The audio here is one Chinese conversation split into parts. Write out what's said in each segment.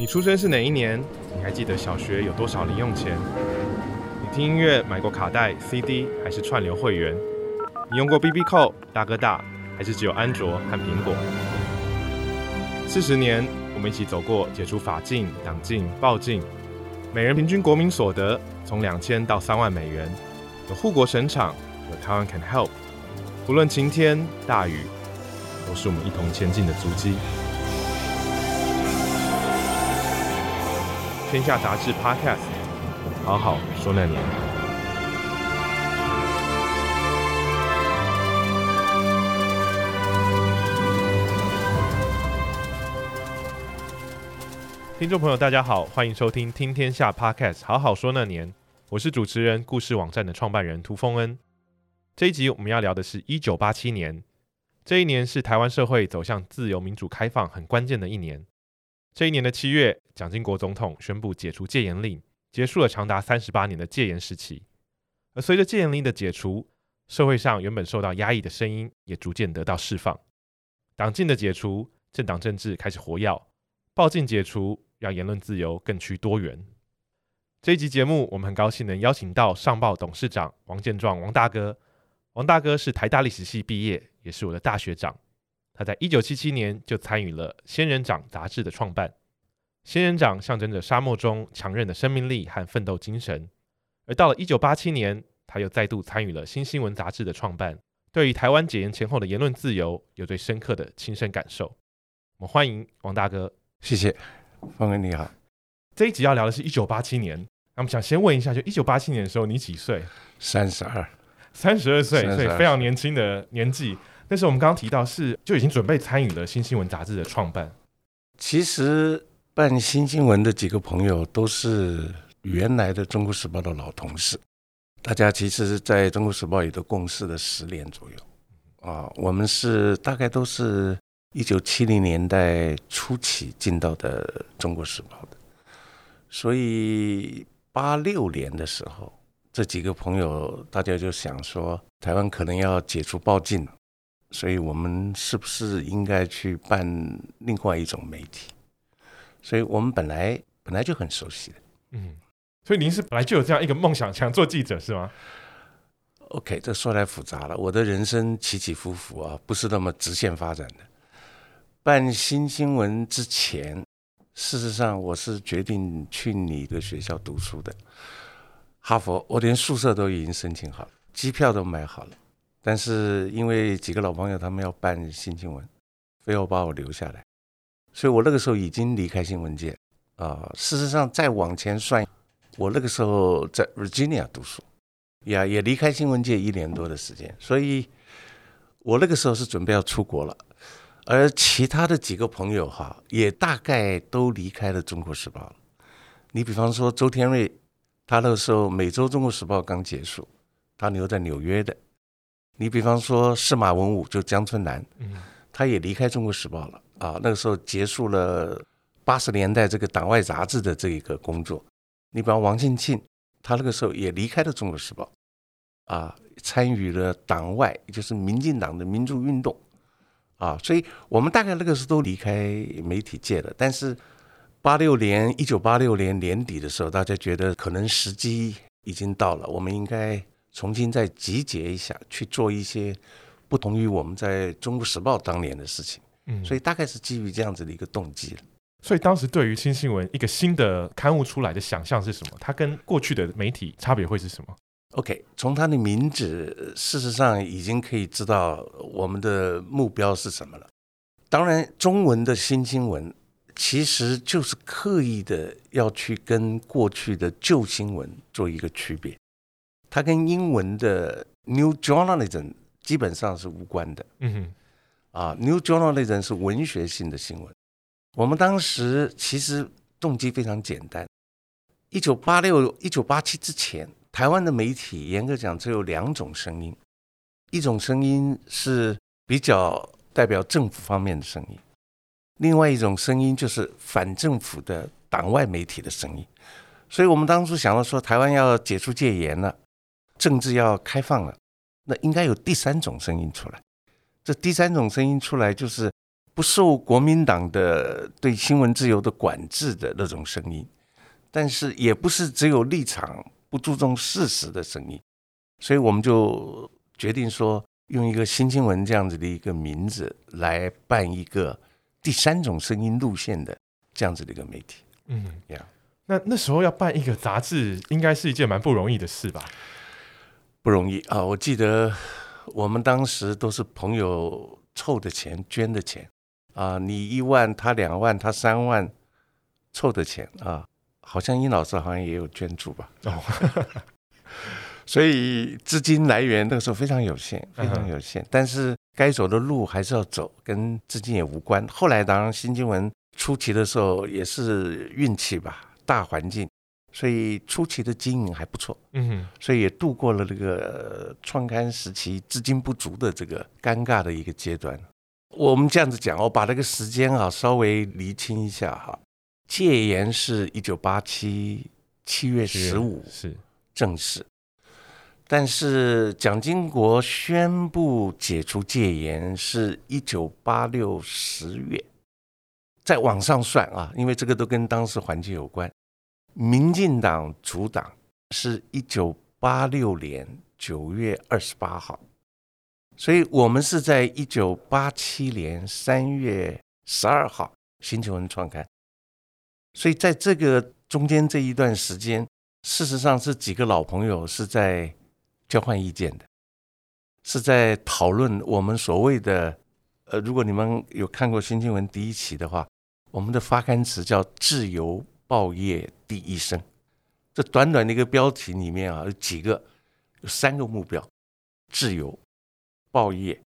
你出生是哪一年？你还记得小学有多少零用钱？你听音乐买过卡带、CD 还是串流会员？你用过 BB 扣、大哥大还是只有安卓和苹果？四十年，我们一起走过解除法禁、党禁、报禁，每人平均国民所得从两千到三万美元，有护国神场，有台湾 Can Help，不论晴天大雨，都是我们一同前进的足迹。天下杂志 Podcast，好好说那年。听众朋友，大家好，欢迎收听《听天下 Podcast》，好好说那年。我是主持人，故事网站的创办人涂丰恩。这一集我们要聊的是一九八七年，这一年是台湾社会走向自由民主开放很关键的一年。这一年的七月，蒋经国总统宣布解除戒严令，结束了长达三十八年的戒严时期。而随着戒严令的解除，社会上原本受到压抑的声音也逐渐得到释放。党禁的解除，政党政治开始活跃；报禁解除，让言论自由更趋多元。这一集节目，我们很高兴能邀请到上报董事长王建壮王大哥。王大哥是台大历史系毕业，也是我的大学长。他在一九七七年就参与了《仙人掌》杂志的创办，《仙人掌》象征着沙漠中强韧的生命力和奋斗精神。而到了一九八七年，他又再度参与了《新新闻》杂志的创办，对于台湾解严前后的言论自由有最深刻的亲身感受。我们欢迎王大哥，谢谢，方哥你好。这一集要聊的是一九八七年，那我们想先问一下，就一九八七年的时候，你几岁？三十二，三十二岁，所以非常年轻的年纪。但是我们刚刚提到是就已经准备参与了《新新闻》杂志的创办。其实办《新新闻》的几个朋友都是原来的《中国时报》的老同事，大家其实在《中国时报》也都共事了十年左右。啊，我们是大概都是一九七零年代初期进到的《中国时报》的，所以八六年的时候，这几个朋友大家就想说，台湾可能要解除报禁了。所以我们是不是应该去办另外一种媒体？所以我们本来本来就很熟悉的，嗯，所以您是本来就有这样一个梦想，想做记者是吗？OK，这说来复杂了，我的人生起起伏伏啊，不是那么直线发展的。办新新闻之前，事实上我是决定去你的学校读书的，哈佛，我连宿舍都已经申请好了，机票都买好了。但是因为几个老朋友他们要办新新闻，非要把我留下来，所以我那个时候已经离开新闻界啊、事实上再往前算，我那个时候在 Virginia 读书，也也离开新闻界一年多的时间，所以我那个时候是准备要出国了。而其他的几个朋友哈，也大概都离开了《中国时报》了。你比方说周天瑞，他那个时候每周《中国时报》刚结束，他留在纽约的。你比方说司马文武，就江春南，他也离开《中国时报》了啊。那个时候结束了八十年代这个党外杂志的这一个工作。你比方王庆庆，他那个时候也离开了《中国时报》，啊，参与了党外，就是民进党的民主运动，啊，所以我们大概那个时候都离开媒体界了。但是八六年，一九八六年年底的时候，大家觉得可能时机已经到了，我们应该。重新再集结一下，去做一些不同于我们在中国时报当年的事情。嗯，所以大概是基于这样子的一个动机了。所以当时对于新新闻一个新的刊物出来的想象是什么？它跟过去的媒体差别会是什么？OK，从它的名字，事实上已经可以知道我们的目标是什么了。当然，中文的新新闻其实就是刻意的要去跟过去的旧新闻做一个区别。它跟英文的 New Journalism 基本上是无关的。嗯哼，啊，New Journalism 是文学性的新闻。我们当时其实动机非常简单。一九八六、一九八七之前，台湾的媒体严格讲只有两种声音，一种声音是比较代表政府方面的声音，另外一种声音就是反政府的党外媒体的声音。所以我们当初想到说，台湾要解除戒严了。政治要开放了，那应该有第三种声音出来。这第三种声音出来，就是不受国民党的对新闻自由的管制的那种声音，但是也不是只有立场不注重事实的声音，所以我们就决定说，用一个新新闻这样子的一个名字来办一个第三种声音路线的这样子的一个媒体。嗯，呀，那那时候要办一个杂志，应该是一件蛮不容易的事吧？不容易啊！我记得我们当时都是朋友凑的钱、捐的钱啊，你一万，他两万，他三万，凑的钱啊，好像殷老师好像也有捐助吧？哦。所以资金来源那个时候非常有限，非常有限。但是该走的路还是要走，跟资金也无关。后来当然新新闻初期的时候也是运气吧，大环境，所以初期的经营还不错。嗯，所以也度过了这个创刊时期资金不足的这个尴尬的一个阶段。我们这样子讲，我把那个时间啊稍微厘清一下哈。戒严是一九八七七月十五是正式。但是蒋经国宣布解除戒严是一九八六十月，再往上算啊，因为这个都跟当时环境有关。民进党主党是一九八六年九月二十八号，所以我们是在一九八七年三月十二号新新闻创刊，所以在这个中间这一段时间，事实上是几个老朋友是在。交换意见的，是在讨论我们所谓的，呃，如果你们有看过《新新闻》第一期的话，我们的发刊词叫“自由报业第一声”。这短短的一个标题里面啊，有几个，有三个目标：自由报业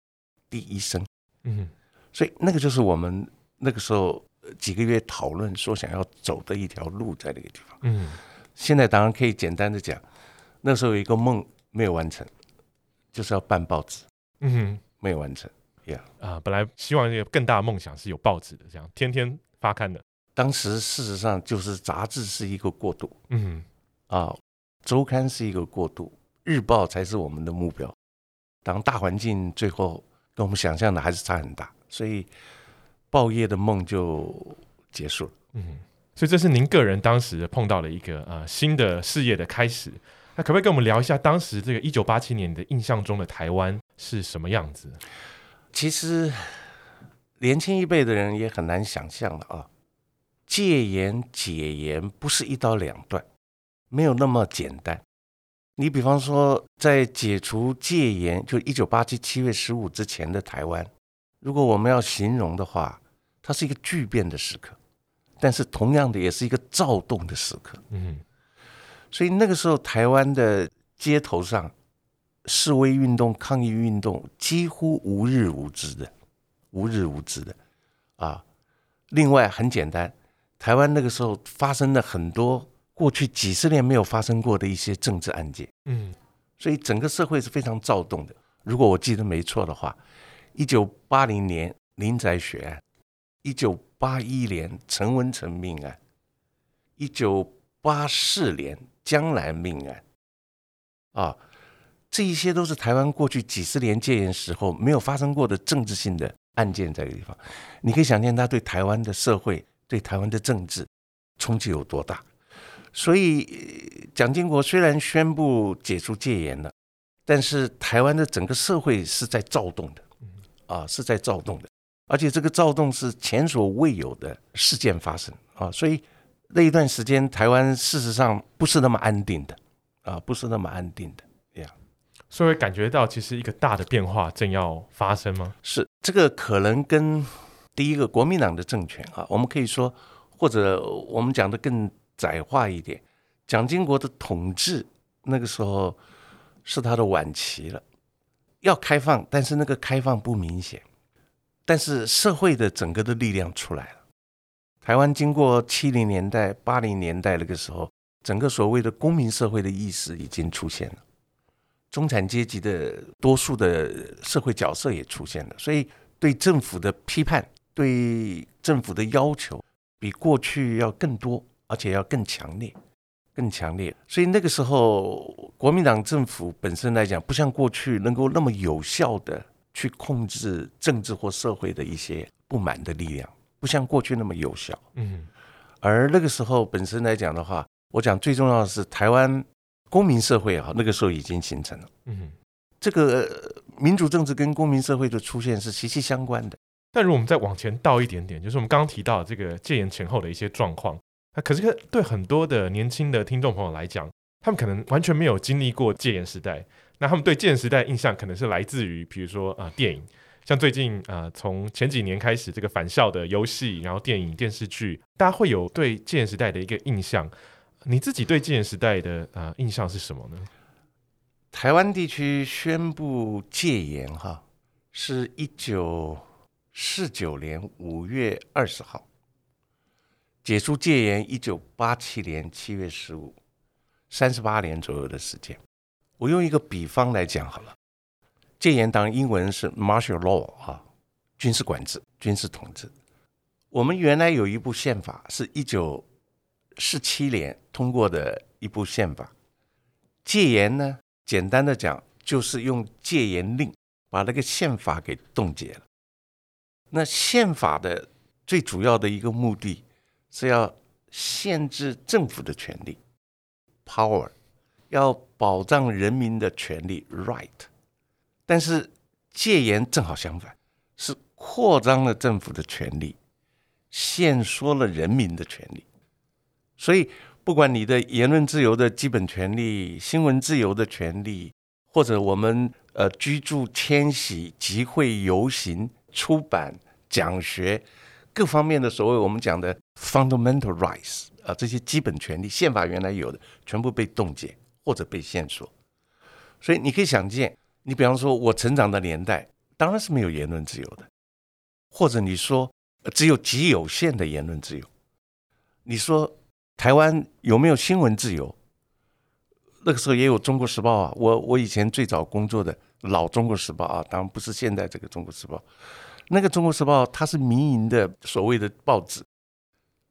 第一声。嗯，所以那个就是我们那个时候几个月讨论说想要走的一条路，在那个地方。嗯，现在当然可以简单的讲，那时候有一个梦。没有完成，就是要办报纸。嗯哼，没有完成。呀、yeah. 啊，本来希望有更大的梦想是有报纸的，这样天天发刊的。当时事实上就是杂志是一个过渡。嗯，啊，周刊是一个过渡，日报才是我们的目标。当大环境最后跟我们想象的还是差很大，所以报业的梦就结束了。嗯，所以这是您个人当时碰到了一个呃新的事业的开始。那可不可以跟我们聊一下当时这个一九八七年的印象中的台湾是什么样子？其实年轻一辈的人也很难想象了啊。戒严解严不是一刀两断，没有那么简单。你比方说，在解除戒严，就一九八七七月十五之前的台湾，如果我们要形容的话，它是一个巨变的时刻，但是同样的也是一个躁动的时刻。嗯。所以那个时候，台湾的街头上示威运动、抗议运动几乎无日无之的，无日无之的啊。另外很简单，台湾那个时候发生了很多过去几十年没有发生过的一些政治案件，嗯，所以整个社会是非常躁动的。如果我记得没错的话，一九八零年林宅血案，一九八一年陈文成命案，一九八四年。江南命案，啊，这一些都是台湾过去几十年戒严时候没有发生过的政治性的案件，在这个地方，你可以想象他对台湾的社会、对台湾的政治冲击有多大。所以，蒋经国虽然宣布解除戒严了，但是台湾的整个社会是在躁动的，啊，是在躁动的，而且这个躁动是前所未有的事件发生啊，所以。那一段时间，台湾事实上不是那么安定的，啊，不是那么安定的，这样，所以感觉到其实一个大的变化正要发生吗？是，这个可能跟第一个国民党的政权啊，我们可以说，或者我们讲的更窄化一点，蒋经国的统治那个时候是他的晚期了，要开放，但是那个开放不明显，但是社会的整个的力量出来了。台湾经过七零年代、八零年代那个时候，整个所谓的公民社会的意识已经出现了，中产阶级的多数的社会角色也出现了，所以对政府的批判、对政府的要求比过去要更多，而且要更强烈、更强烈。所以那个时候，国民党政府本身来讲，不像过去能够那么有效的去控制政治或社会的一些不满的力量，不像过去那么有效。嗯，而那个时候本身来讲的话，我讲最重要的是台湾公民社会啊，那个时候已经形成了。嗯，这个民主政治跟公民社会的出现是息息相关的。但如果我们再往前倒一点点，就是我们刚刚提到这个戒严前后的一些状况，那可是对很多的年轻的听众朋友来讲，他们可能完全没有经历过戒严时代，那他们对戒严时代印象可能是来自于，比如说啊、电影，像最近啊、从前几年开始这个返校的游戏，然后电影电视剧，大家会有对戒严时代的一个印象。你自己对戒严时代的啊、印象是什么呢？台湾地区宣布戒严哈，是一九四九年五月二十号，解除戒严，一九八七年七月十五，三十八年左右的时间。我用一个比方来讲好了，戒严当英文是 martial law 啊，军事管制、军事统治。我们原来有一部宪法，是一九四七年通过的一部宪法。戒严呢，简单的讲，就是用戒严令把那个宪法给冻结了。那宪法的最主要的一个目的是要限制政府的权力，power，要保障人民的权利，right。但是戒严正好相反，是扩张了政府的权力，限缩了人民的权利。所以，不管你的言论自由的基本权利、新闻自由的权利，或者我们呃居住、迁徙、集会、游行。出版、讲学各方面的所谓我们讲的 fundamental rights 啊，这些基本权利，宪法原来有的全部被冻结或者被限缩。所以你可以想见，你比方说我成长的年代，当然是没有言论自由的，或者你说只有极有限的言论自由。你说台湾有没有新闻自由？那个时候也有《中国时报》啊，我我以前最早工作的。老《中国时报》啊，当然不是现在这个《中国时报》。那个《中国时报》它是民营的所谓的报纸，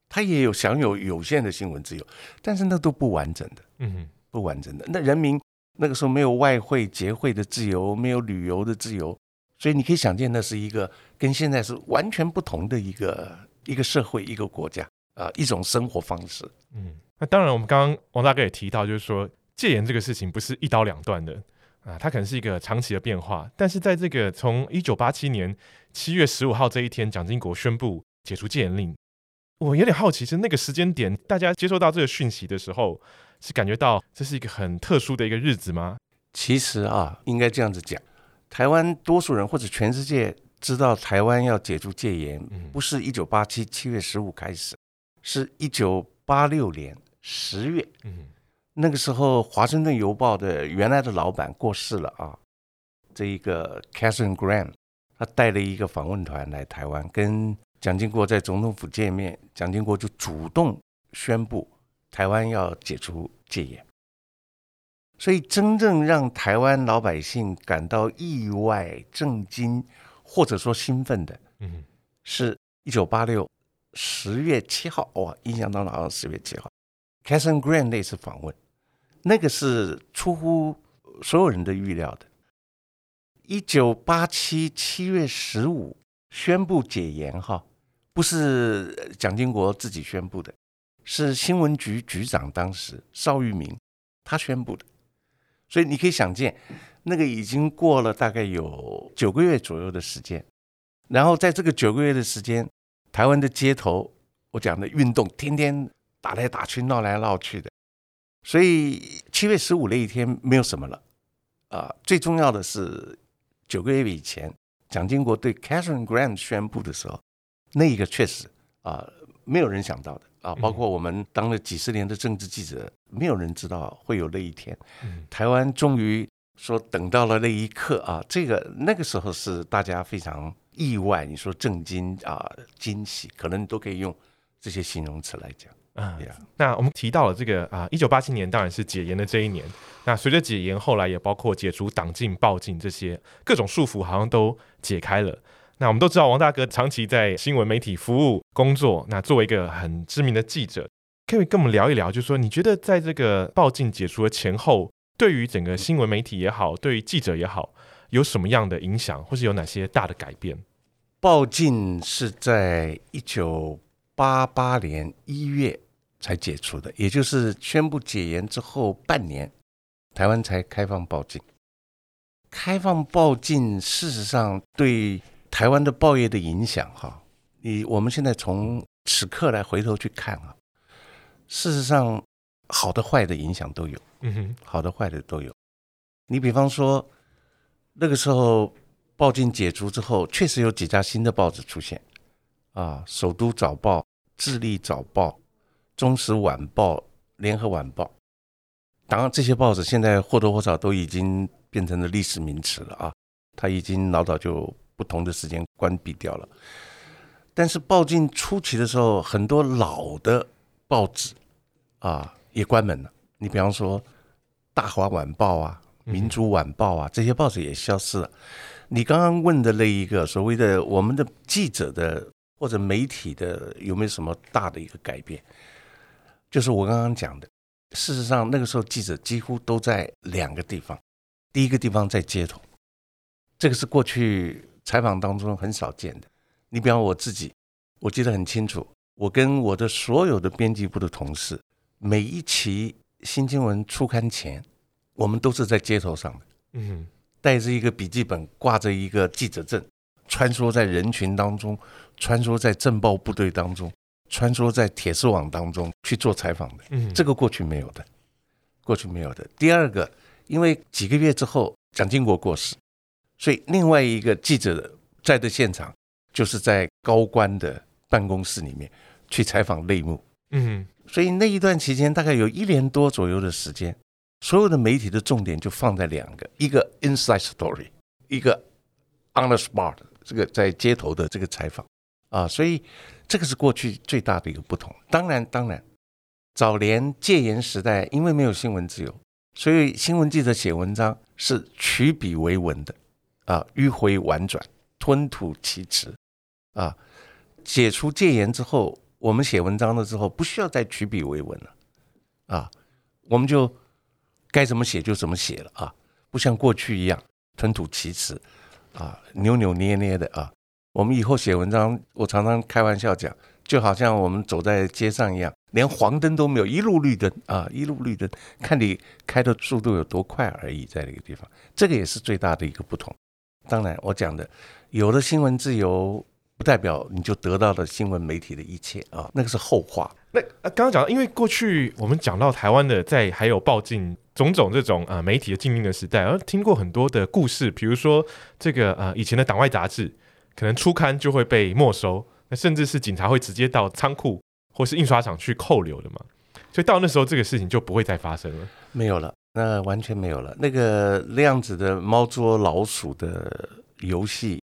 它也有享有有限的新闻自由，但是那都不完整的，嗯，不完整的。那人民那个时候没有外汇结汇的自由，没有旅游的自由，所以你可以想见，那是一个跟现在是完全不同的一个一个社会、一个国家啊，一种生活方式。嗯，那当然，我们刚刚王大哥也提到，就是说戒严这个事情不是一刀两断的。啊，它可能是一个长期的变化，但是在这个从一九八七年七月十五号这一天，蒋经国宣布解除戒严令，我有点好奇，是那个时间点，大家接收到这个讯息的时候，是感觉到这是一个很特殊的一个日子吗？其实啊，应该这样子讲，台湾多数人或者全世界知道台湾要解除戒严，不是一九八七七月十五开始，是一九八六年十月。嗯。那个时候，《华盛顿邮报》的原来的老板过世了啊，这一个 Catherine Graham，他带了一个访问团来台湾，跟蒋经国在总统府见面，蒋经国就主动宣布台湾要解除戒严。所以，真正让台湾老百姓感到意外、震惊，或者说兴奋的，嗯，是一九八六十月七号，哇，印象当中好像十月七号，Catherine Graham 那次访问。那个是出乎所有人的预料的。一九八七七月十五宣布解严，哈，不是蒋经国自己宣布的，是新闻局局长当时邵玉明他宣布的。所以你可以想见，那个已经过了大概有九个月左右的时间。然后在这个九个月的时间，台湾的街头，我讲的运动，天天打来打去，闹来闹去的。所以七月十五那一天没有什么了，啊，最重要的是九个月以前，蒋经国对 Catherine Graham 宣布的时候，那一个确实啊，没有人想到的啊，包括我们当了几十年的政治记者，没有人知道会有那一天。台湾终于说等到了那一刻啊，这个那个时候是大家非常意外，你说震惊啊、惊喜，可能都可以用这些形容词来讲。啊，Yeah. 那我们提到了这个啊，一九八七年当然是解严的这一年。那随着解严，后来也包括解除党禁、报禁这些各种束缚，好像都解开了。那我们都知道，王大哥长期在新闻媒体服务工作，那作为一个很知名的记者，可以跟我们聊一聊，就是说，你觉得在这个报禁解除的前后，对于整个新闻媒体也好，对于记者也好，有什么样的影响，或是有哪些大的改变？报禁是在一九八八年一月才解除的，也就是宣布解严之后半年，台湾才开放报禁。开放报禁，事实上对台湾的报业的影响，哈，你我们现在从此刻来回头去看啊，事实上好的坏的影响都有，嗯哼，好的坏的都有。你比方说那个时候报禁解除之后，确实有几家新的报纸出现，啊，首都早报、智利早报、中时晚报、联合晚报。当然，这些报纸现在或多或少都已经变成了历史名词了啊，它已经老早就不同的时间关闭掉了。但是报禁初期的时候，很多老的报纸啊也关门了。你比方说《大华晚报》啊。民族晚报啊，这些报纸也消失了。你刚刚问的那一个所谓的我们的记者的或者媒体的有没有什么大的一个改变？就是我刚刚讲的，事实上那个时候记者几乎都在两个地方，第一个地方在街头，这个是过去采访当中很少见的。你比方我自己，我记得很清楚，我跟我的所有的编辑部的同事，每一期新新闻出刊前。我们都是在街头上的，嗯，带着一个笔记本，挂着一个记者证，穿梭在人群当中，穿梭在政报部队当中，穿梭在铁丝网当中去做采访的，嗯，这个过去没有的，过去没有的。第二个，因为几个月之后蒋经国过世，所以另外一个记者在的现场就是在高官的办公室里面去采访内幕，嗯，所以那一段期间大概有一年多左右的时间。所有的媒体的重点就放在两个，一个 inside story，一个 on the spot，这个在街头的这个采访啊，所以这个是过去最大的一个不同。当然，当然，早年戒严时代，因为没有新闻自由，所以新闻记者写文章是取笔为文的啊，迂回婉转，吞吐其词啊。解除戒严之后，我们写文章了之后，不需要再取笔为文了啊，我们就。该怎么写就怎么写了啊，不像过去一样吞吐其词，啊，扭扭捏捏的啊。我们以后写文章，我常常开玩笑讲，就好像我们走在街上一样，连黄灯都没有，一路绿灯啊，一路绿灯，看你开的速度有多快而已，在那个地方，这个也是最大的一个不同。当然，我讲的有了新闻自由，不代表你就得到了新闻媒体的一切啊，那个是后话。那刚刚讲，因为过去我们讲到台湾的，在还有报禁。种种这种呃媒体的禁令的时代，而听过很多的故事，比如说这个呃以前的党外杂志可能出刊就会被没收，那甚至是警察会直接到仓库或是印刷厂去扣留的嘛，所以到那时候这个事情就不会再发生了，没有了，那完全没有了，那个那样子的猫捉老鼠的游戏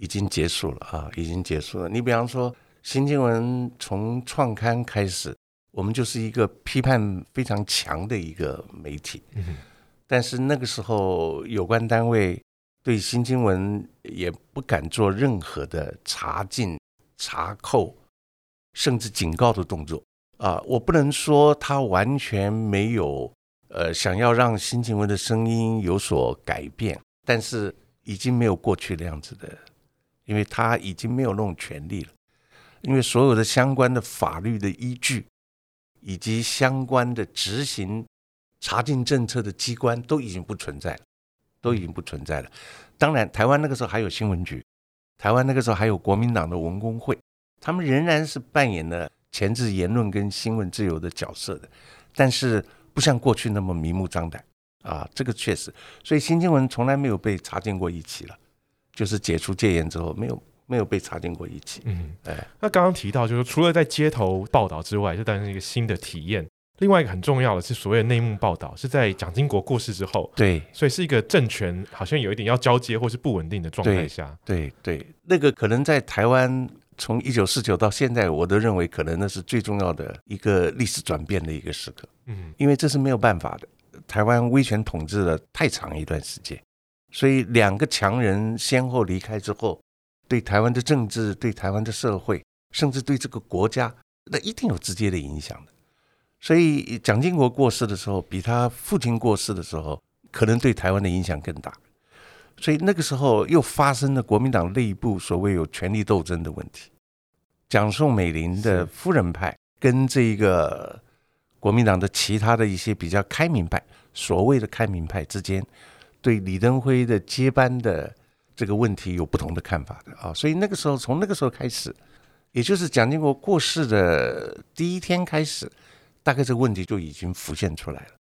已经结束了啊，已经结束了。你比方说新经文从创刊开始。我们就是一个批判非常强的一个媒体，嗯但是那个时候有关单位对新新闻也不敢做任何的查禁、查扣，甚至警告的动作啊！我不能说他完全没有呃想要让新新闻的声音有所改变，但是已经没有过去那样子的，因为他已经没有那种权利了，因为所有的相关的法律的依据。以及相关的执行查禁政策的机关都已经不存在了，都已经不存在了。当然，台湾那个时候还有新闻局，台湾那个时候还有国民党的文工会，他们仍然是扮演了前置言论跟新闻自由的角色的，但是不像过去那么明目张胆啊，这个确实。所以新新闻从来没有被查禁过一起了，就是解除戒严之后没有。没有被查禁过一起。嗯，哎，那刚刚提到，就是除了在街头报道之外，这当然是一个新的体验。另外一个很重要的是所谓的内幕报道，是在蒋经国过世之后，对，所以是一个政权好像有一点要交接或是不稳定的状态下，对对，对，那个可能在台湾从一九四九到现在，我都认为可能那是最重要的一个历史转变的一个时刻。嗯，因为这是没有办法的，台湾威权统治了太长一段时间，所以两个强人先后离开之后。对台湾的政治、对台湾的社会，甚至对这个国家，那一定有直接的影响的。所以，蒋经国过世的时候，比他父亲过世的时候，可能对台湾的影响更大。所以那个时候又发生了国民党内部所谓有权力斗争的问题。蒋宋美龄的夫人派跟这个国民党的其他的一些比较开明派，所谓的开明派之间，对李登辉的接班的这个问题有不同的看法的啊。所以那个时候，从那个时候开始，也就是蒋经国过世的第一天开始，大概这个问题就已经浮现出来了。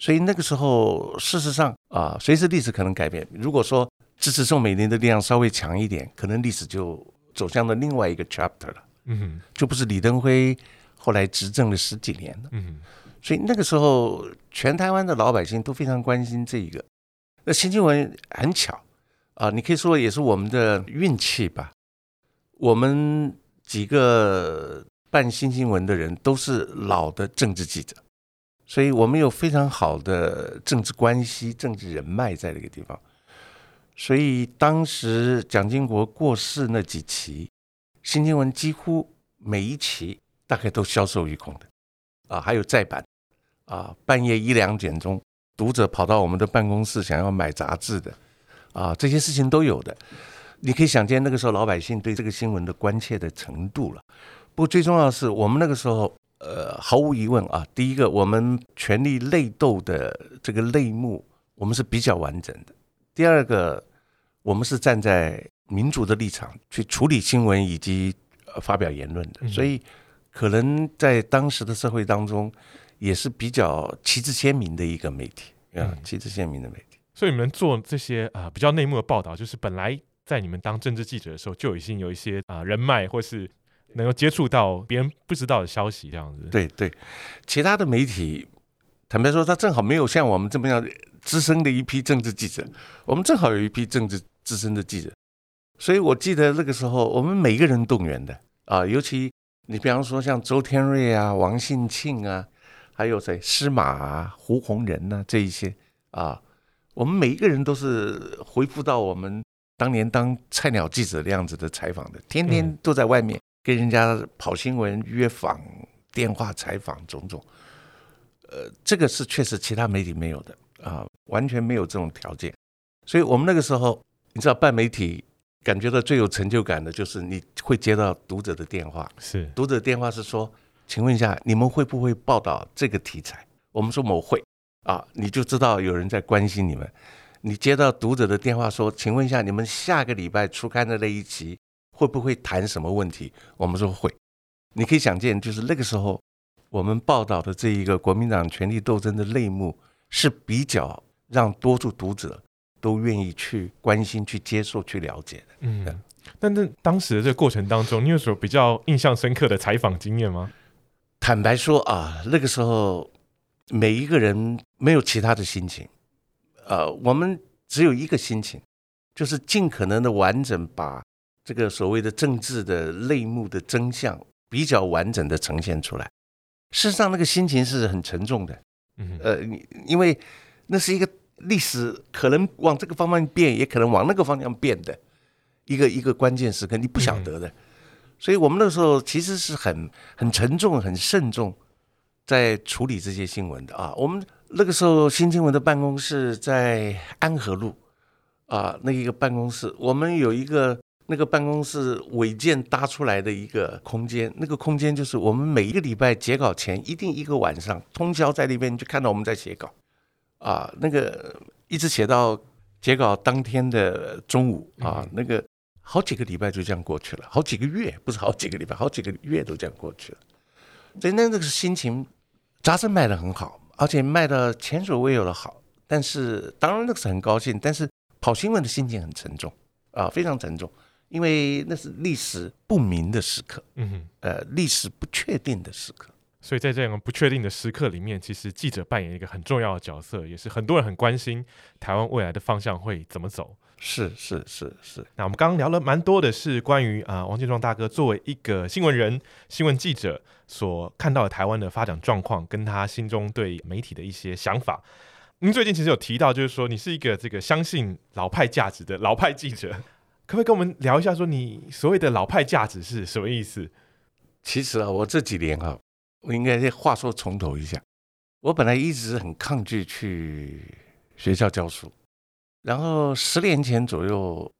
所以那个时候，事实上啊，随时历史可能改变。如果说支持宋美龄的力量稍微强一点，可能历史就走向了另外一个 chapter 了。嗯，就不是李登辉后来执政了十几年了。嗯，所以那个时候，全台湾的老百姓都非常关心这一个。那新新闻很巧啊，你可以说也是我们的运气吧。我们几个办新新闻的人都是老的政治记者。所以我们有非常好的政治关系、政治人脉在那个地方。所以当时蒋经国过世那几期，新新闻几乎每一期大概都销售一空的，啊，还有再版，啊，半夜一两点钟，读者跑到我们的办公室想要买杂志的，啊，这些事情都有的。你可以想见那个时候老百姓对这个新闻的关切的程度了。不过最重要的是，我们那个时候。呃，毫无疑问啊，第一个，我们权力内斗的这个内幕，我们是比较完整的；第二个，我们是站在民主的立场去处理新闻以及发表言论的，所以可能在当时的社会当中，也是比较旗帜鲜明的一个媒体啊，旗帜鲜明的媒体。所以你们做这些啊比较内幕的报道，就是本来在你们当政治记者的时候，就已经有一些啊人脉或是。能够接触到别人不知道的消息，这样子。对对，其他的媒体，坦白说，他正好没有像我们这么样资深的一批政治记者。我们正好有一批政治资深的记者，所以我记得那个时候，我们每一个人动员的啊，尤其你比方说像周天瑞啊、王信庆啊，还有谁司马啊、胡鸿仁呐这一些啊，我们每一个人都是回复到我们当年当菜鸟记者的样子的采访的，天天都在外面。跟人家跑新闻、约访、电话采访种种，呃，这个是确实其他媒体没有的啊，完全没有这种条件。所以我们那个时候，你知道，办媒体感觉到最有成就感的就是你会接到读者的电话，是读者电话是说，请问一下，你们会不会报道这个题材？我们说我会啊，你就知道有人在关心你们。你接到读者的电话说，请问一下，你们下个礼拜出刊的那一期。会不会谈什么问题？我们说会。你可以想见，就是那个时候我们报道的这一个国民党权力斗争的内幕是比较让多数读者都愿意去关心、去接受、去了解的。嗯，但那当时的这个过程当中，你有什么比较印象深刻的采访经验吗？坦白说啊，那个时候每一个人没有其他的心情，呃，我们只有一个心情，就是尽可能的完整把。这个所谓的政治的内幕的真相比较完整的呈现出来，事实上那个心情是很沉重的，嗯，呃，因为那是一个历史可能往这个方向变，也可能往那个方向变的一个一个关键时刻，你不晓得的，所以我们那时候其实是很很沉重、很慎重在处理这些新闻的。啊。我们那个时候新新闻的办公室在安和路。啊，那一个办公室，我们有一个。那个办公室违建搭出来的一个空间，那个空间就是我们每一个礼拜截稿前一定一个晚上通宵在那边，就看到我们在写稿，啊，那个一直写到截稿当天的中午啊，那个好几个礼拜就这样过去了，好几个月不是好几个礼拜，好几个月都这样过去了。所以那那个心情，杂志卖的很好，而且卖的前所未有的好。但是当然那个是很高兴，但是跑新闻的心情很沉重啊，非常沉重。因为那是历史不明的时刻，嗯哼，呃，历史不确定的时刻，所以在这样不确定的时刻里面，其实记者扮演一个很重要的角色，也是很多人很关心台湾未来的方向会怎么走。是是是是。那我们刚刚聊了蛮多的是关于啊、呃，王建壮大哥作为一个新闻人、新闻记者所看到的台湾的发展状况，跟他心中对媒体的一些想法。您最近其实有提到，就是说你是一个这个相信老派价值的老派记者。可不可以跟我们聊一下，说你所谓的老派价值是什么意思？其实啊，我这几年啊，我应该话说从头一下。我本来一直很抗拒去学校教书，然后十年前左右，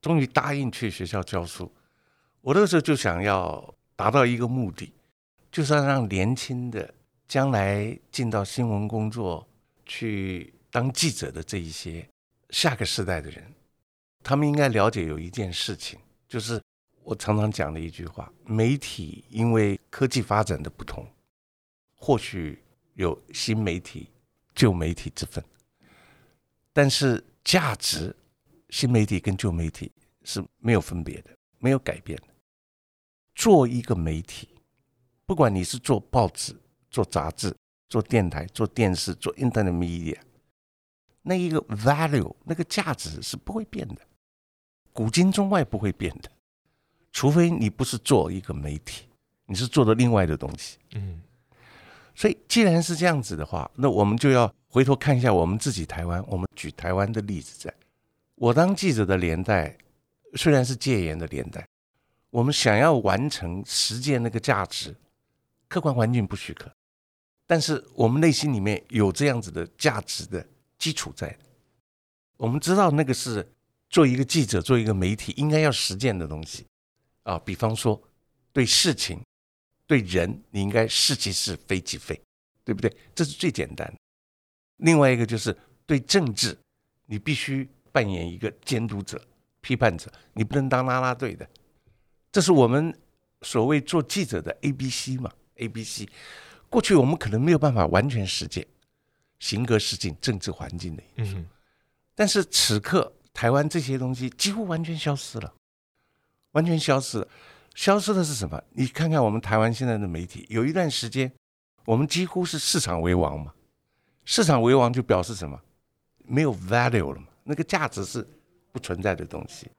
终于答应去学校教书。我那时候就想要达到一个目的，就是要让年轻的将来进到新闻工作去当记者的这一些下个世代的人，他们应该了解有一件事情，就是我常常讲的一句话：媒体因为科技发展的不同，或许有新媒体、旧媒体之分，但是。价值，新媒体跟旧媒体是没有分别的，没有改变的。做一个媒体，不管你是做报纸、做杂志、做电台、做电视、做 Internet Media，那一个 value，那个价值是不会变的，古今中外不会变的，除非你不是做一个媒体，你是做的另外的东西。嗯，所以既然是这样子的话，那我们就要。回头看一下我们自己台湾，我们举台湾的例子在，我当记者的年代，虽然是戒严的年代，我们想要完成实践那个价值，客观环境不许可，但是我们内心里面有这样子的价值的基础在，我们知道那个是做一个记者、做一个媒体应该要实践的东西啊，比方说对事情、对人，你应该是其是非其非，对不对？这是最简单的。另外一个就是对政治，你必须扮演一个监督者、批判者，你不能当拉拉队的。这是我们所谓做记者的 A B C 嘛，A B C。过去我们可能没有办法完全实践，形格实境、政治环境的因素。但是此刻台湾这些东西几乎完全消失了，完全消失了。消失的是什么？你看看我们台湾现在的媒体，有一段时间我们几乎是市场为王嘛。市场为王就表示什么？没有 value 了嘛？那个价值是不存在的东西。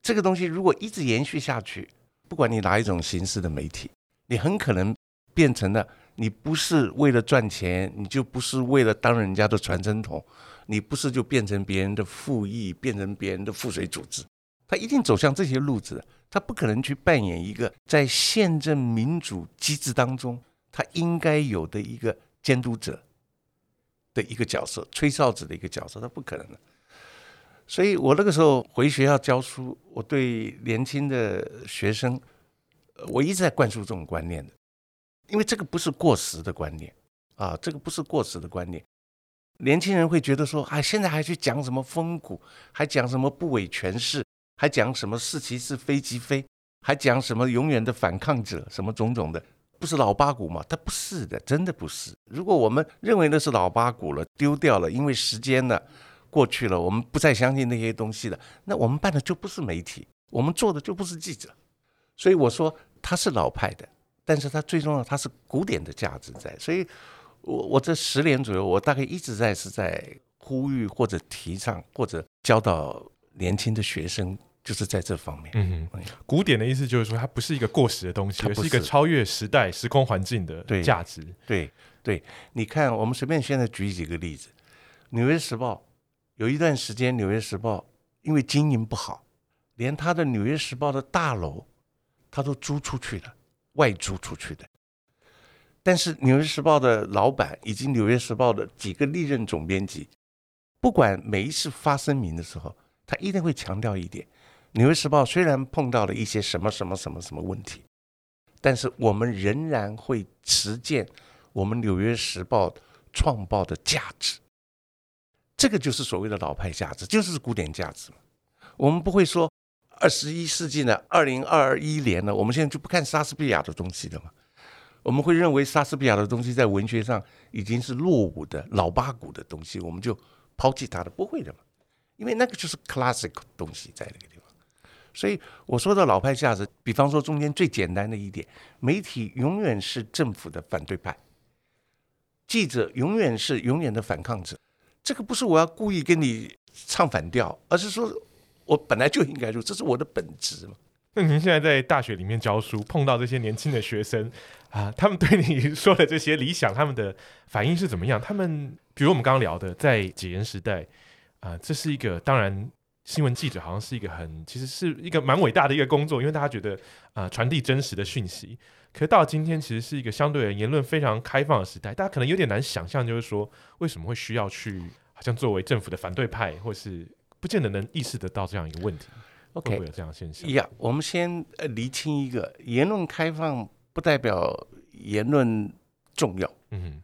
这个东西如果一直延续下去，不管你哪一种形式的媒体，你很可能变成了你不是为了赚钱，你就不是为了当人家的传声筒，你不是就变成别人的附议，变成别人的附随组织。他一定走向这些路子，他不可能去扮演一个在宪政民主机制当中他应该有的一个监督者。的一个角色，吹哨子的一个角色，他不可能的。所以我那个时候回学校教书，我对年轻的学生，我一直在灌输这种观念的，因为这个不是过时的观念啊，这个不是过时的观念。年轻人会觉得说，哎，现在还去讲什么风骨，还讲什么不伪权势，还讲什么是其是非即非，还讲什么永远的反抗者，什么种种的。不是老八股吗？它不是的，真的不是。如果我们认为那是老八股了，丢掉了，因为时间呢过去了，我们不再相信那些东西了，那我们办的就不是媒体，我们做的就不是记者。所以我说它是老派的，但是它最重要，它是古典的价值在。所以我我这十年左右，我大概一直在是在呼吁或者提倡或者教导年轻的学生。就是在这方面，嗯哼，古典的意思就是说，它不是一个过时的东西，而是一个超越时代、时空环境的价值。对对，你看，我们随便现在举几个例子，《纽约时报》有一段时间，《纽约时报》因为经营不好，连他的《纽约时报》的大楼，他都租出去了，外租出去的。但是，《纽约时报》的老板以及《纽约时报》的几个历任总编辑，不管每一次发声明的时候，他一定会强调一点。《纽约时报》虽然碰到了一些什么什么什么什么问题，但是我们仍然会实践我们《纽约时报》创报的价值。这个就是所谓的老派价值，就是古典价值。我们不会说二十一世纪呢，二零二一年呢，我们现在就不看莎士比亚的东西了嘛？我们会认为莎士比亚的东西在文学上已经是落伍的老八股的东西，我们就抛弃它的？不会的嘛，因为那个就是 classic 东西在那个地方。所以我说的老派价值，比方说中间最简单的一点，媒体永远是政府的反对派，记者永远是永远的反抗者。这个不是我要故意跟你唱反调，而是说我本来就应该说，这是我的本职嘛。那您现在在大学里面教书，碰到这些年轻的学生啊，他们对你说的这些理想，他们的反应是怎么样？他们比如我们刚刚聊的，在解严时代啊，这是一个当然。新闻记者好像是一个很，其实是一个蛮伟大的一个工作，因为大家觉得啊，呃，传递真实的讯息。可是到今天，其实是一个相对言论非常开放的时代，大家可能有点难想象，就是说为什么会需要去好像作为政府的反对派，或是不见得能意识得到这样一个问题。OK，会不会有这样的现象？呀，我们先呃厘清一个，言论开放不代表言论重要。嗯，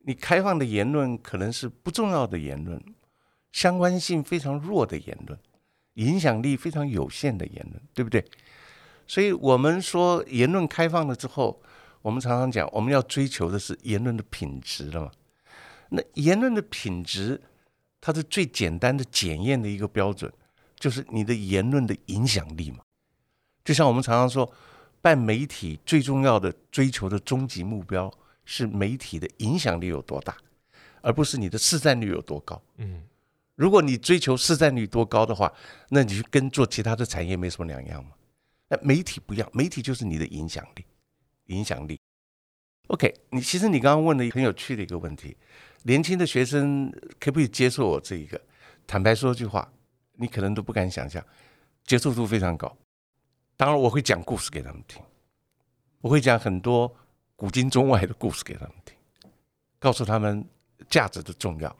你开放的言论可能是不重要的言论，相关性非常弱的言论，影响力非常有限的言论，对不对？所以我们说言论开放了之后，我们常常讲，我们要追求的是言论的品质了嘛。那言论的品质，它的最简单的检验的一个标准，就是你的言论的影响力嘛。就像我们常常说，办媒体最重要的追求的终极目标是媒体的影响力有多大，而不是你的市占率有多高。嗯，如果你追求市占率多高的话，那你就跟做其他的产业没什么两样嘛。那媒体不一样，媒体就是你的影响力，影响力。OK，你其实你刚刚问的很有趣的一个问题。年轻的学生可不可以接受我这一个？坦白说句话，你可能都不敢想象，接受度非常高。当然，我会讲故事给他们听，我会讲很多古今中外的故事给他们听，告诉他们价值的重要，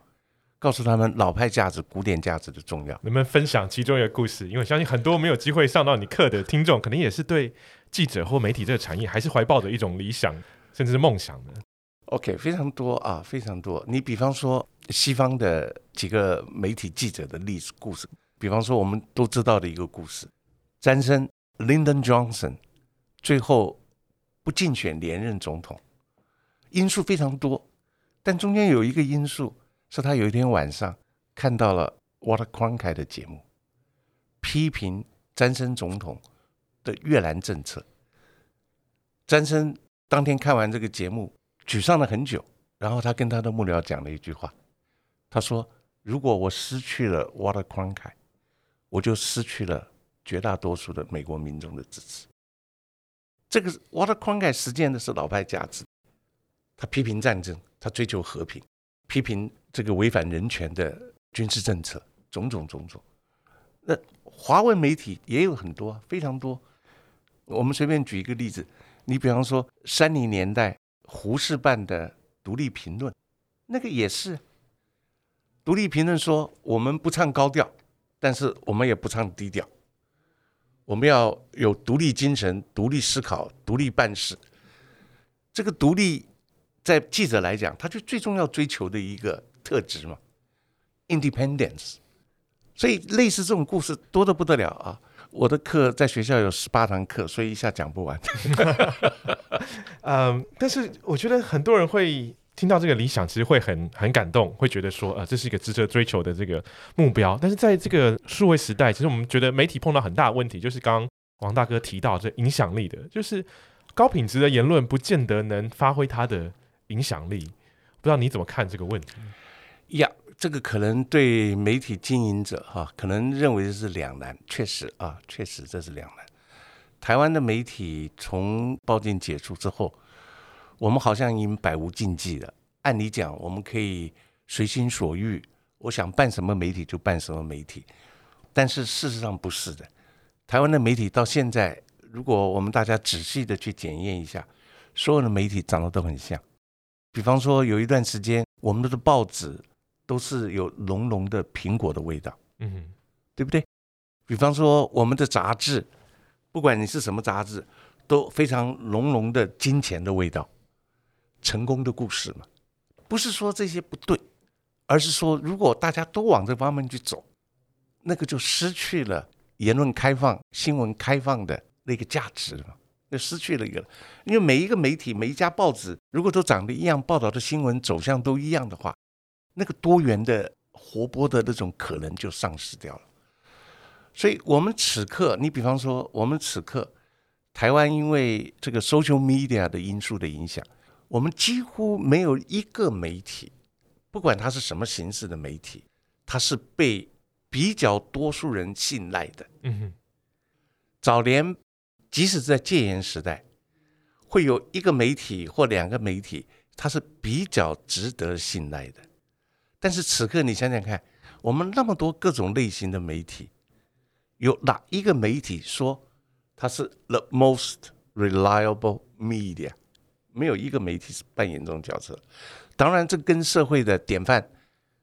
告诉他们老派价值、古典价值的重要。能不能分享其中一个故事？因为我相信很多没有机会上到你课的听众，可能也是对记者或媒体这个产业还是怀抱着一种理想，甚至是梦想的。OK，非常多啊，非常多。你比方说西方的几个媒体记者的历史故事，比方说我们都知道的一个故事，詹森 （Lyndon Johnson） 最后不竞选连任总统，因素非常多，但中间有一个因素是他有一天晚上看到了 Water Cronkite 的节目，批评詹森总统的越南政策。詹森当天看完这个节目。沮丧了很久，然后他跟他的幕僚讲了一句话，他说：“如果我失去了 Water Cronkite，我就失去了绝大多数的美国民众的支持。”这个 Water Cronkite 实践的是老派价值，他批评战争，他追求和平，批评这个违反人权的军事政策，种种种种。那华文媒体也有很多，非常多。我们随便举一个例子，你比方说三零年代。胡适办的独立评论，那个也是独立评论说，我们不唱高调，但是我们也不唱低调，我们要有独立精神、独立思考、独立办事。这个独立在记者来讲，他就最重要追求的一个特质嘛，independence。所以类似这种故事多得不得了啊！我的课在学校有十八堂课，所以一下讲不完。嗯，但是我觉得很多人会听到这个理想，其实会很很感动，会觉得说，呃，这是一个值得追求的这个目标。但是在这个数位时代，其实我们觉得媒体碰到很大的问题，就是刚刚王大哥提到这影响力的，就是高品质的言论不见得能发挥它的影响力。不知道你怎么看这个问题？呀。这个可能对媒体经营者哈，可能认为是两难。确实啊，确实这是两难。台湾的媒体从报禁解除之后，我们好像已经百无禁忌了。按理讲，我们可以随心所欲，我想办什么媒体就办什么媒体。但是事实上不是的。台湾的媒体到现在，如果我们大家仔细的去检验一下，所有的媒体长得都很像。比方说，有一段时间，我们的报纸。都是有浓浓的苹果的味道，嗯，对不对？比方说我们的杂志，不管你是什么杂志，都非常浓浓的金钱的味道，成功的故事嘛。不是说这些不对，而是说如果大家都往这方面去走，那个就失去了言论开放、新闻开放的那个价值了，就失去了一个。因为每一个媒体、每一家报纸，如果都长得一样，报道的新闻走向都一样的话。那个多元的、活泼的那种可能就丧失掉了。所以，我们此刻，你比方说，我们此刻，台湾因为这个 social media 的因素的影响，我们几乎没有一个媒体，不管它是什么形式的媒体，它是被比较多数人信赖的。嗯哼。早年，即使在戒严时代，会有一个媒体或两个媒体，它是比较值得信赖的。但是此刻你想想看，我们那么多各种类型的媒体，有哪一个媒体说它是 the most reliable media？没有一个媒体是扮演这种角色。当然，这跟社会的典范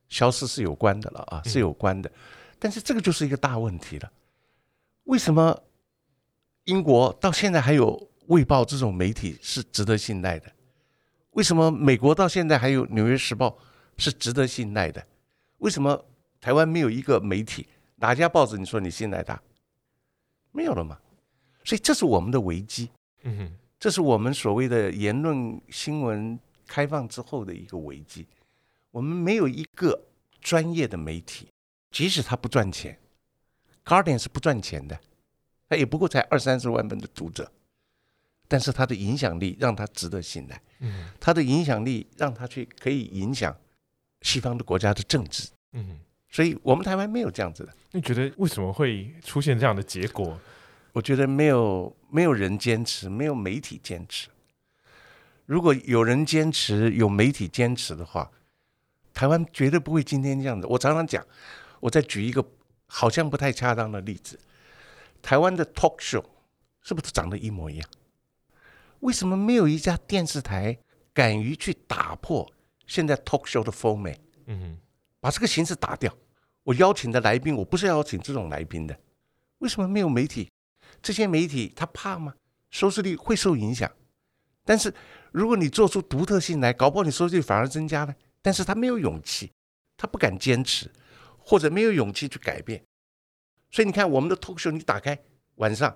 消失是有关的了啊，是有关的。但是这个就是一个大问题了，为什么英国到现在还有《卫报》这种媒体是值得信赖的？为什么美国到现在还有《纽约时报》是值得信赖的？为什么台湾没有一个媒体？哪家报纸你说你信赖它？没有了嘛？所以这是我们的危机。嗯哼，这是我们所谓的言论新闻开放之后的一个危机。我们没有一个专业的媒体，即使它不赚钱，Guardian 是不赚钱的，它也不过才二三十万本的读者。但是他的影响力让他值得信赖，嗯，他的影响力让他去可以影响西方的国家的政治，嗯，所以我们台湾没有这样子的。你觉得为什么会出现这样的结果？我觉得没有没有人坚持，没有媒体坚持。如果有人坚持，有媒体坚持的话，台湾绝对不会今天这样子。我常常讲，我再举一个好像不太恰当的例子，台湾的 talk show 是不是长得一模一样？为什么没有一家电视台敢于去打破现在 talk show 的风美？嗯哼，把这个形式打掉。我邀请的来宾，我不是邀请这种来宾的。为什么没有媒体？这些媒体他怕吗？收视率会受影响。但是如果你做出独特性来，搞不好你收视率反而增加了。但是他没有勇气，他不敢坚持，或者没有勇气去改变。所以你看，我们的 talk show，你打开晚上，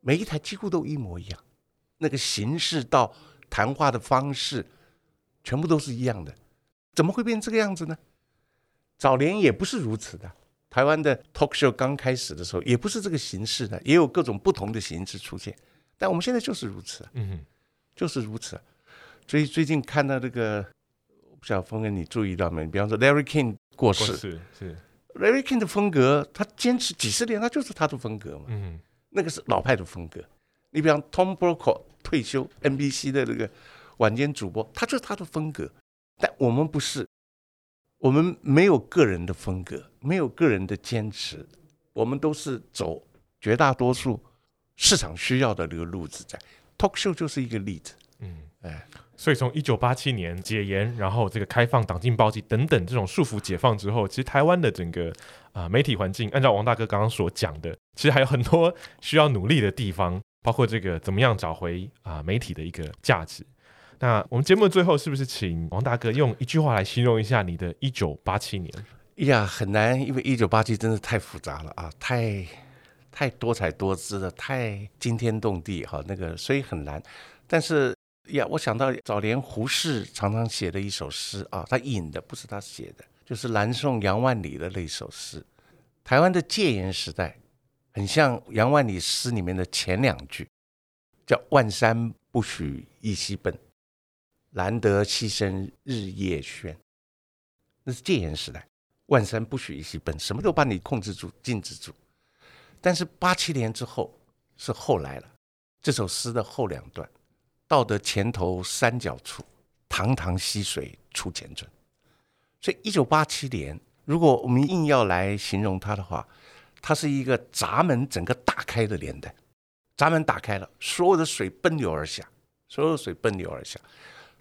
每一台几乎都一模一样。那个形式到谈话的方式，全部都是一样的，怎么会变这个样子呢？早年也不是如此的，台湾的 talk show 刚开始的时候也不是这个形式的，也有各种不同的形式出现，但我们现在就是如此，嗯，就是如此。所以最近看到这个，我不晓得峰哥你注意到没？比方说 Larry King 过世，是是 Larry King 的风格，他坚持几十年，他就是他的风格嘛，嗯，那个是老派的风格。你比方 Tom Brokaw 退休，NBC 的那个晚间主播，他就是他的风格。但我们不是，我们没有个人的风格，没有个人的坚持，我们都是走绝大多数市场需要的这个路子在。Talk show 就是一个例子。嗯，哎，所以从一九八七年解严，然后这个开放党禁报纪等等这种束缚解放之后，其实台湾的整个啊、呃、媒体环境，按照王大哥刚刚所讲的，其实还有很多需要努力的地方。包括这个怎么样找回啊、呃、媒体的一个价值？那我们节目最后是不是请王大哥用一句话来形容一下你的一九八七年？呀，很难，因为一九八七真的太复杂了啊，太太多彩多姿了，太惊天动地哈，那个所以很难。但是呀，我想到早年胡适常常写的一首诗啊，他引的不是他写的，就是南宋杨万里的那一首诗，台湾的戒严时代。很像杨万里诗里面的前两句，叫“万山不许一溪奔，难得溪声日夜喧”。那是戒严时代，万山不许一溪奔，什么都把你控制住、禁止住。但是八七年之后是后来了，这首诗的后两段，“到得前头山脚处，堂堂溪水出前村”。所以一九八七年，如果我们硬要来形容它的话，它是一个闸门整个打开的年代，闸门打开了，所有的水奔流而下，所有的水奔流而下。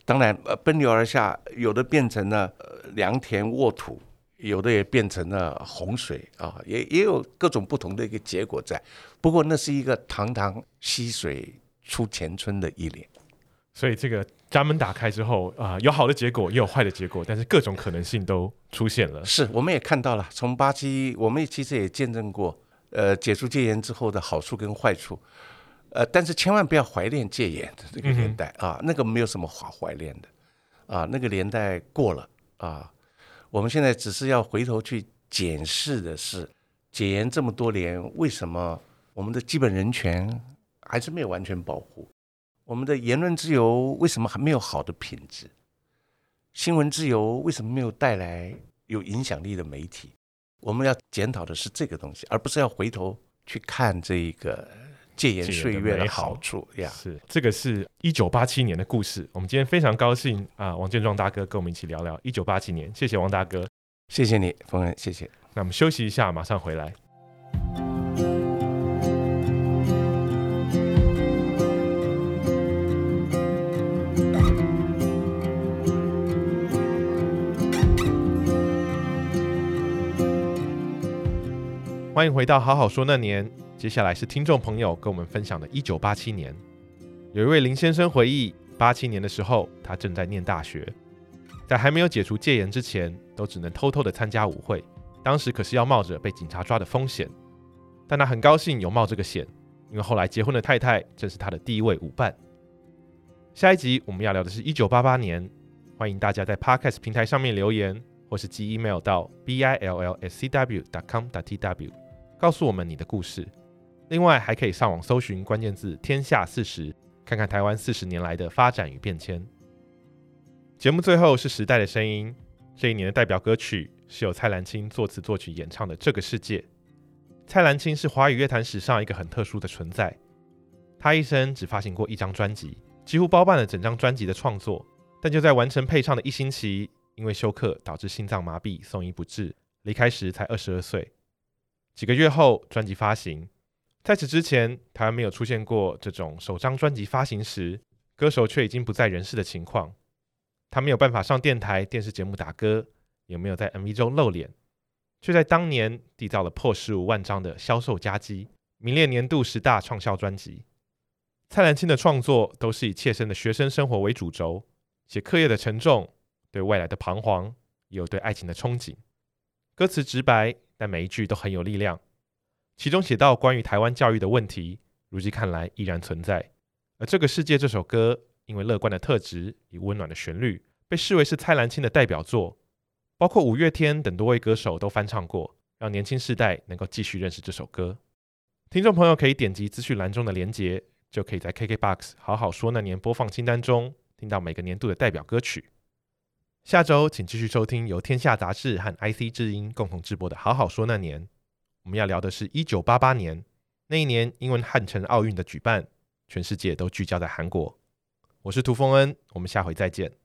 当然，呃，奔流而下，有的变成了良田沃土，有的也变成了洪水啊，也也有各种不同的一个结果在。不过，那是一个堂堂溪水出前村的一年。所以这个闸门打开之后啊、呃，有好的结果，也有坏的结果，但是各种可能性都出现了。是，我们也看到了，从巴西，我们也其实也见证过，呃，解除戒严之后的好处跟坏处，呃，但是千万不要怀念戒严的这个年代、嗯、啊，那个没有什么好怀念的，啊，那个年代过了啊，我们现在只是要回头去检视的是，戒严这么多年，为什么我们的基本人权还是没有完全保护？我们的言论自由为什么还没有好的品质？新闻自由为什么没有带来有影响力的媒体？我们要检讨的是这个东西，而不是要回头去看这一个戒言岁月的好处呀，是这个是一九八七年的故事。我们今天非常高兴啊，王建壮大哥跟我们一起聊聊一九八七年。谢谢王大哥，谢谢你，冯恩，谢谢。那我们休息一下，马上回来。欢迎回到《好好说那年》。接下来是听众朋友跟我们分享的1987年。有一位林先生回忆，87年的时候，他正在念大学，在还没有解除戒严之前，都只能偷偷的参加舞会。当时可是要冒着被警察抓的风险，但他很高兴有冒这个险，因为后来结婚的太太正是他的第一位舞伴。下一集我们要聊的是1988年，欢迎大家在 Podcast 平台上面留言，或是寄 email 到 billscw.com.tw。告诉我们你的故事。另外，还可以上网搜寻关键字“天下四十”，看看台湾四十年来的发展与变迁。节目最后是时代的声音，这一年的代表歌曲是由蔡澜清作词作曲演唱的《这个世界》。蔡澜清是华语乐坛史上一个很特殊的存在，他一生只发行过一张专辑，几乎包办了整张专辑的创作。但就在完成配唱的一星期，因为休克导致心脏麻痹，送医不治，离开时才二十二岁。几个月后，专辑发行。在此之前，台湾没有出现过这种首张专辑发行时，歌手却已经不在人世的情况。他没有办法上电台、电视节目打歌，也没有在 MV 中露脸，却在当年缔造了破十五万张的销售佳绩，名列年度十大畅销专辑。蔡澜清的创作都是以切身的学生生活为主轴，写课业的沉重，对未来的彷徨，也有对爱情的憧憬。歌词直白。但每一句都很有力量，其中写到关于台湾教育的问题，如今看来依然存在。而这个世界这首歌，因为乐观的特质与温暖的旋律，被视为是蔡澜清的代表作，包括五月天等多位歌手都翻唱过，让年轻世代能够继续认识这首歌。听众朋友可以点击资讯栏中的连结，就可以在 KKBOX 好好说那年播放清单中听到每个年度的代表歌曲。下周请继续收听由天下杂志和 IC 之音共同制播的《好好说那年》，我们要聊的是一九八八年。那一年，因为汉城奥运的举办，全世界都聚焦在韩国。我是涂丰恩，我们下回再见。